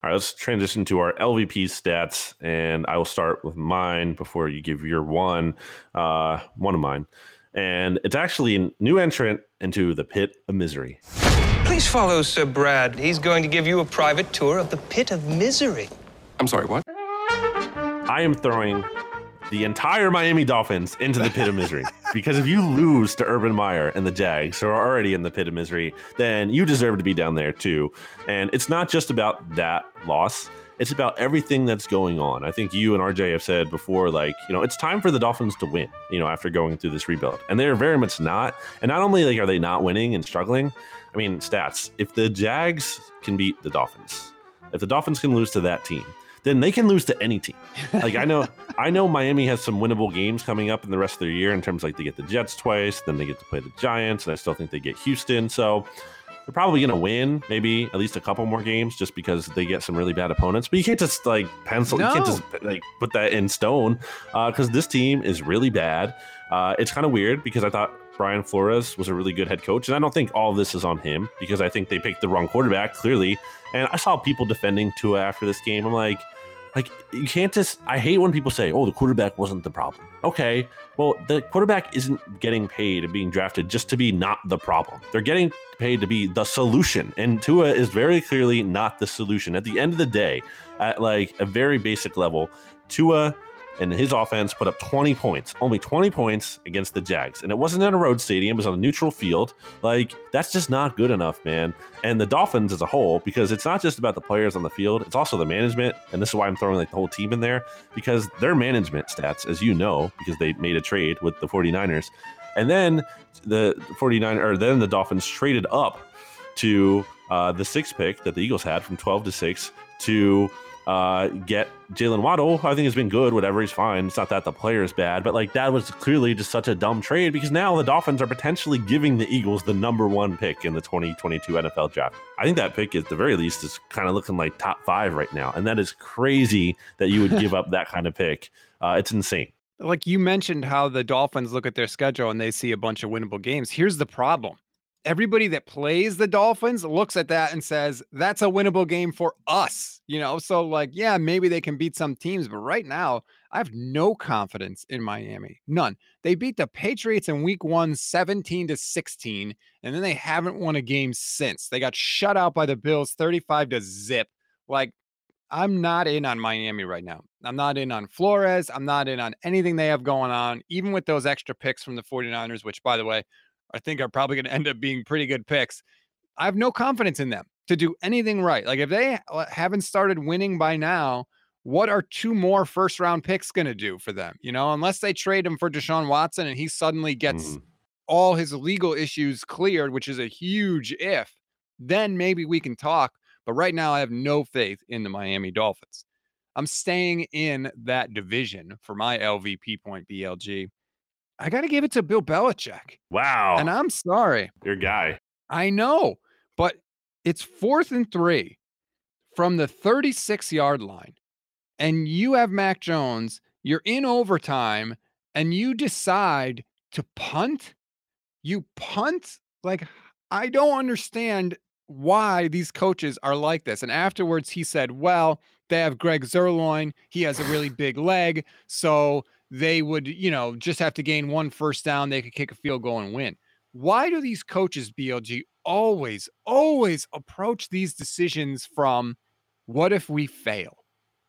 All right, let's transition to our LVP stats, and I will start with mine before you give your one, uh, one of mine, and it's actually a new entrant into the pit of misery. Please follow Sir Brad. He's going to give you a private tour of the pit of misery. I'm sorry, what? I am throwing the entire Miami Dolphins into the pit of misery. because if you lose to Urban Meyer and the Jags, who are already in the pit of misery, then you deserve to be down there too. And it's not just about that loss. It's about everything that's going on. I think you and RJ have said before, like, you know, it's time for the Dolphins to win, you know, after going through this rebuild. And they're very much not. And not only like are they not winning and struggling, I mean, stats. If the Jags can beat the Dolphins, if the Dolphins can lose to that team, then they can lose to any team. Like I know, I know Miami has some winnable games coming up in the rest of their year in terms of like they get the Jets twice, then they get to play the Giants, and I still think they get Houston. So they're probably going to win maybe at least a couple more games just because they get some really bad opponents. But you can't just like pencil, no. you can't just like put that in stone because uh, this team is really bad. Uh, it's kind of weird because I thought Brian Flores was a really good head coach. And I don't think all this is on him because I think they picked the wrong quarterback, clearly. And I saw people defending Tua after this game. I'm like, like you can't just. I hate when people say, "Oh, the quarterback wasn't the problem." Okay, well, the quarterback isn't getting paid and being drafted just to be not the problem. They're getting paid to be the solution, and Tua is very clearly not the solution. At the end of the day, at like a very basic level, Tua and his offense put up 20 points, only 20 points against the Jags. And it wasn't in a road stadium, it was on a neutral field. Like, that's just not good enough, man. And the Dolphins as a whole, because it's not just about the players on the field, it's also the management. And this is why I'm throwing like the whole team in there, because their management stats, as you know, because they made a trade with the 49ers. And then the 49 or then the Dolphins traded up to uh, the sixth pick that the Eagles had from 12 to 6 to uh, get Jaylen Waddle. I think he's been good. Whatever, he's fine. It's not that the player is bad, but like that was clearly just such a dumb trade because now the Dolphins are potentially giving the Eagles the number one pick in the 2022 NFL draft. I think that pick, at the very least, is kind of looking like top five right now, and that is crazy that you would give up that kind of pick. Uh, it's insane. Like you mentioned, how the Dolphins look at their schedule and they see a bunch of winnable games. Here's the problem everybody that plays the Dolphins looks at that and says, that's a winnable game for us. You know, so like, yeah, maybe they can beat some teams, but right now, I have no confidence in Miami. None. They beat the Patriots in week one, 17 to 16, and then they haven't won a game since. They got shut out by the Bills 35 to zip. Like, I'm not in on Miami right now. I'm not in on Flores. I'm not in on anything they have going on, even with those extra picks from the 49ers, which, by the way, I think are probably going to end up being pretty good picks. I have no confidence in them to do anything right. Like if they haven't started winning by now, what are two more first round picks going to do for them? You know, unless they trade him for Deshaun Watson and he suddenly gets mm. all his legal issues cleared, which is a huge if, then maybe we can talk. But right now, I have no faith in the Miami Dolphins. I'm staying in that division for my LVP point BLG. I got to give it to Bill Belichick. Wow. And I'm sorry. Your guy. I know, but it's fourth and three from the 36 yard line. And you have Mac Jones, you're in overtime, and you decide to punt. You punt. Like, I don't understand why these coaches are like this. And afterwards, he said, Well, they have Greg Zuerlein. He has a really big leg. So they would, you know, just have to gain one first down. They could kick a field goal and win. Why do these coaches, BLG, always, always approach these decisions from what if we fail?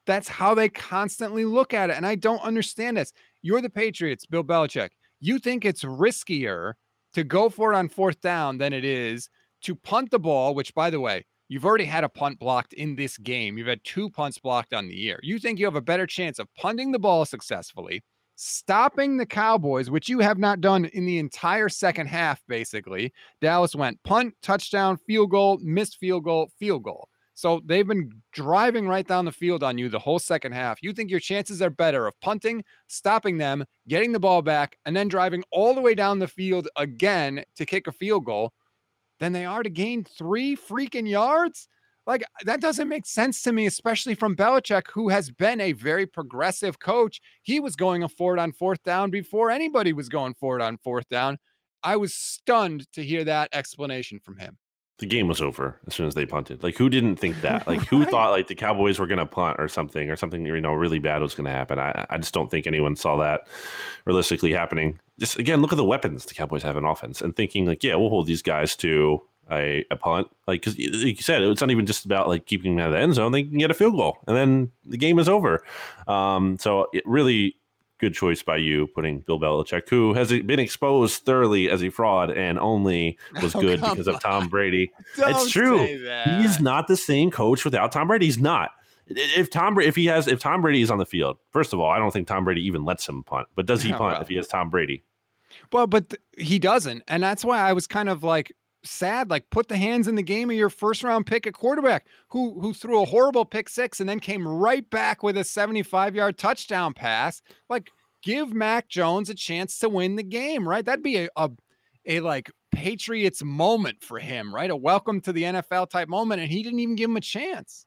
That's how they constantly look at it. And I don't understand this. You're the Patriots, Bill Belichick. You think it's riskier to go for it on fourth down than it is to punt the ball, which, by the way, You've already had a punt blocked in this game. You've had two punts blocked on the year. You think you have a better chance of punting the ball successfully, stopping the Cowboys, which you have not done in the entire second half, basically. Dallas went punt, touchdown, field goal, missed field goal, field goal. So they've been driving right down the field on you the whole second half. You think your chances are better of punting, stopping them, getting the ball back, and then driving all the way down the field again to kick a field goal than they are to gain three freaking yards. Like uh, that doesn't make sense to me, especially from Belichick, who has been a very progressive coach. He was going for it on fourth down before anybody was going for it on fourth down. I was stunned to hear that explanation from him the game was over as soon as they punted. Like who didn't think that? Like who thought like the Cowboys were going to punt or something or something you know really bad was going to happen? I I just don't think anyone saw that realistically happening. Just again, look at the weapons the Cowboys have in offense and thinking like, yeah, we'll hold these guys to a, a punt. Like because like you said, it's not even just about like keeping them out of the end zone. They can get a field goal and then the game is over. Um, so it really good choice by you putting Bill Belichick, who has been exposed thoroughly as a fraud and only was oh, good because on. of Tom Brady. it's true. He's not the same coach without Tom Brady. He's not. If Tom if he has if Tom Brady is on the field, first of all, I don't think Tom Brady even lets him punt. But does he punt well. if he has Tom Brady? Well, but th- he doesn't, and that's why I was kind of like sad. Like, put the hands in the game of your first round pick at quarterback, who who threw a horrible pick six and then came right back with a 75 yard touchdown pass. Like, give Mac Jones a chance to win the game, right? That'd be a, a a like Patriots moment for him, right? A welcome to the NFL type moment, and he didn't even give him a chance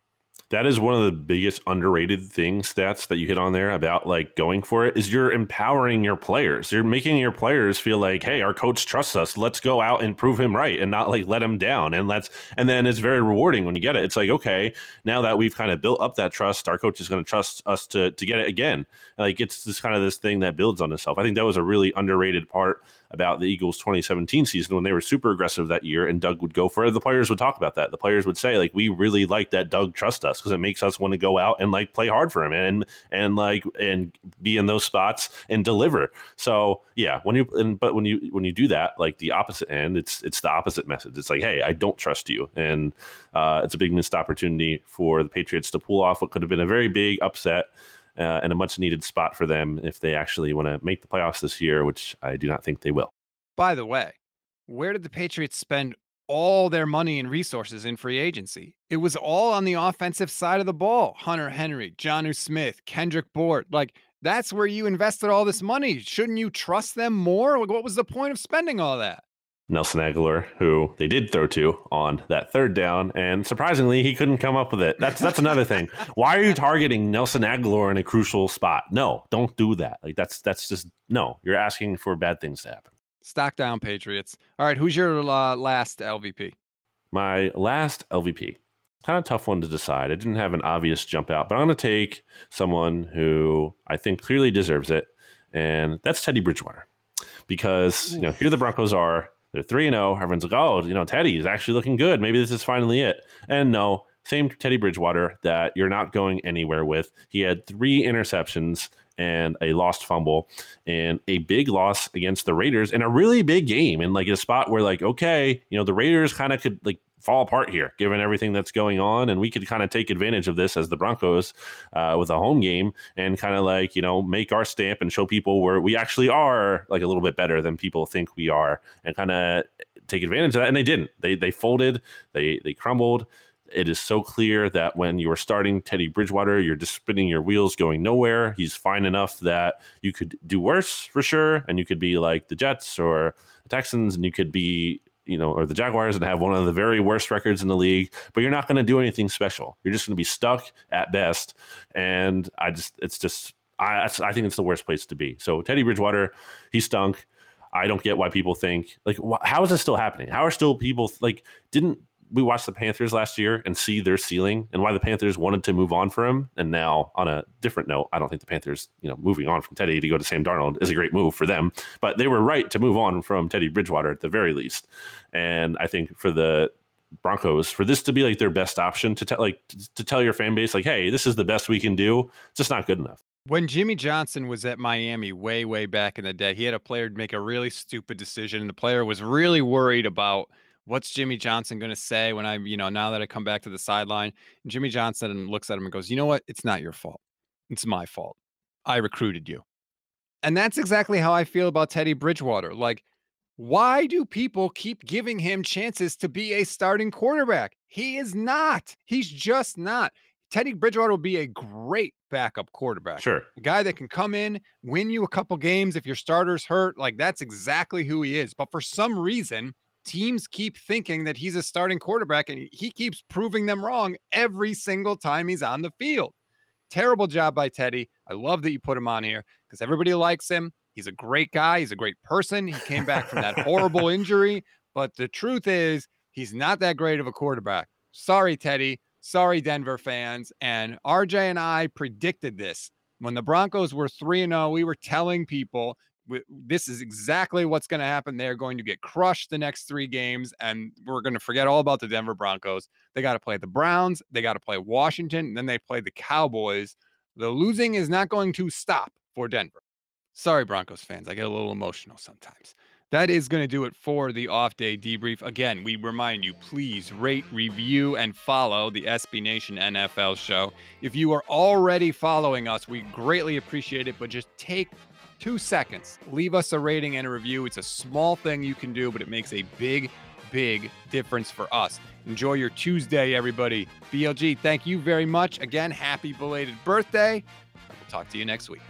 that is one of the biggest underrated things stats that you hit on there about like going for it is you're empowering your players. You're making your players feel like hey our coach trusts us. Let's go out and prove him right and not like let him down. And let's and then it's very rewarding when you get it. It's like okay now that we've kind of built up that trust our coach is going to trust us to to get it again. Like it's this kind of this thing that builds on itself. I think that was a really underrated part about the Eagles 2017 season when they were super aggressive that year and Doug would go for it. The players would talk about that. The players would say, like, we really like that Doug trust us because it makes us want to go out and like play hard for him and and like and be in those spots and deliver. So yeah, when you and but when you when you do that, like the opposite end, it's it's the opposite message. It's like, hey, I don't trust you. And uh, it's a big missed opportunity for the Patriots to pull off what could have been a very big upset uh, and a much needed spot for them if they actually want to make the playoffs this year, which I do not think they will. By the way, where did the Patriots spend all their money and resources in free agency. It was all on the offensive side of the ball. Hunter Henry, Jonnu Smith, Kendrick Bourne. Like that's where you invested all this money. Shouldn't you trust them more? Like, what was the point of spending all that? Nelson Agholor, who they did throw to on that third down, and surprisingly, he couldn't come up with it. That's that's another thing. Why are you targeting Nelson Agholor in a crucial spot? No, don't do that. Like that's that's just no. You're asking for bad things to happen. Stock down, Patriots. All right, who's your uh, last LVP? My last LVP. Kind of tough one to decide. I didn't have an obvious jump out, but I'm going to take someone who I think clearly deserves it, and that's Teddy Bridgewater. Because you know here the Broncos are they're 3 0. Everyone's like, oh, you know, Teddy is actually looking good. Maybe this is finally it. And no, same Teddy Bridgewater that you're not going anywhere with. He had three interceptions and a lost fumble and a big loss against the Raiders in a really big game and like a spot where like okay you know the Raiders kind of could like fall apart here, given everything that's going on. And we could kind of take advantage of this as the Broncos uh, with a home game and kind of like, you know, make our stamp and show people where we actually are like a little bit better than people think we are and kind of take advantage of that. And they didn't. They they folded, they they crumbled. It is so clear that when you are starting Teddy Bridgewater, you're just spinning your wheels going nowhere. He's fine enough that you could do worse for sure. And you could be like the Jets or the Texans, and you could be you know, or the Jaguars and have one of the very worst records in the league, but you're not going to do anything special. You're just going to be stuck at best. And I just, it's just, I, I think it's the worst place to be. So Teddy Bridgewater, he stunk. I don't get why people think like, wh- how is this still happening? How are still people like, didn't we watched the Panthers last year and see their ceiling and why the Panthers wanted to move on for him. And now, on a different note, I don't think the Panthers, you know, moving on from Teddy to go to Sam Darnold is a great move for them. But they were right to move on from Teddy Bridgewater at the very least. And I think for the Broncos, for this to be like their best option to tell, like to tell your fan base, like, hey, this is the best we can do, it's just not good enough. When Jimmy Johnson was at Miami way, way back in the day, he had a player make a really stupid decision. And the player was really worried about what's Jimmy Johnson going to say when I, you know, now that I come back to the sideline? And Jimmy Johnson looks at him and goes, you know what? It's not your fault. It's my fault. I recruited you. And that's exactly how I feel about Teddy Bridgewater. Like, why do people keep giving him chances to be a starting quarterback? He is not. He's just not. Teddy Bridgewater will be a great backup quarterback. Sure. A guy that can come in, win you a couple games if your starter's hurt. Like that's exactly who he is. But for some reason, teams keep thinking that he's a starting quarterback and he keeps proving them wrong every single time he's on the field. Terrible job by Teddy. I love that you put him on here because everybody likes him. He's a great guy. He's a great person. He came back from that horrible injury. But the truth is, he's not that great of a quarterback. Sorry, Teddy. Sorry, Denver fans. And RJ and I predicted this. When the Broncos were 3 0, we were telling people this is exactly what's going to happen. They're going to get crushed the next three games, and we're going to forget all about the Denver Broncos. They got to play the Browns, they got to play Washington, and then they play the Cowboys. The losing is not going to stop for Denver. Sorry, Broncos fans. I get a little emotional sometimes. That is going to do it for the off day debrief. Again, we remind you please rate, review, and follow the SB Nation NFL show. If you are already following us, we greatly appreciate it, but just take two seconds. Leave us a rating and a review. It's a small thing you can do, but it makes a big, big difference for us. Enjoy your Tuesday, everybody. BLG, thank you very much. Again, happy belated birthday. We'll talk to you next week.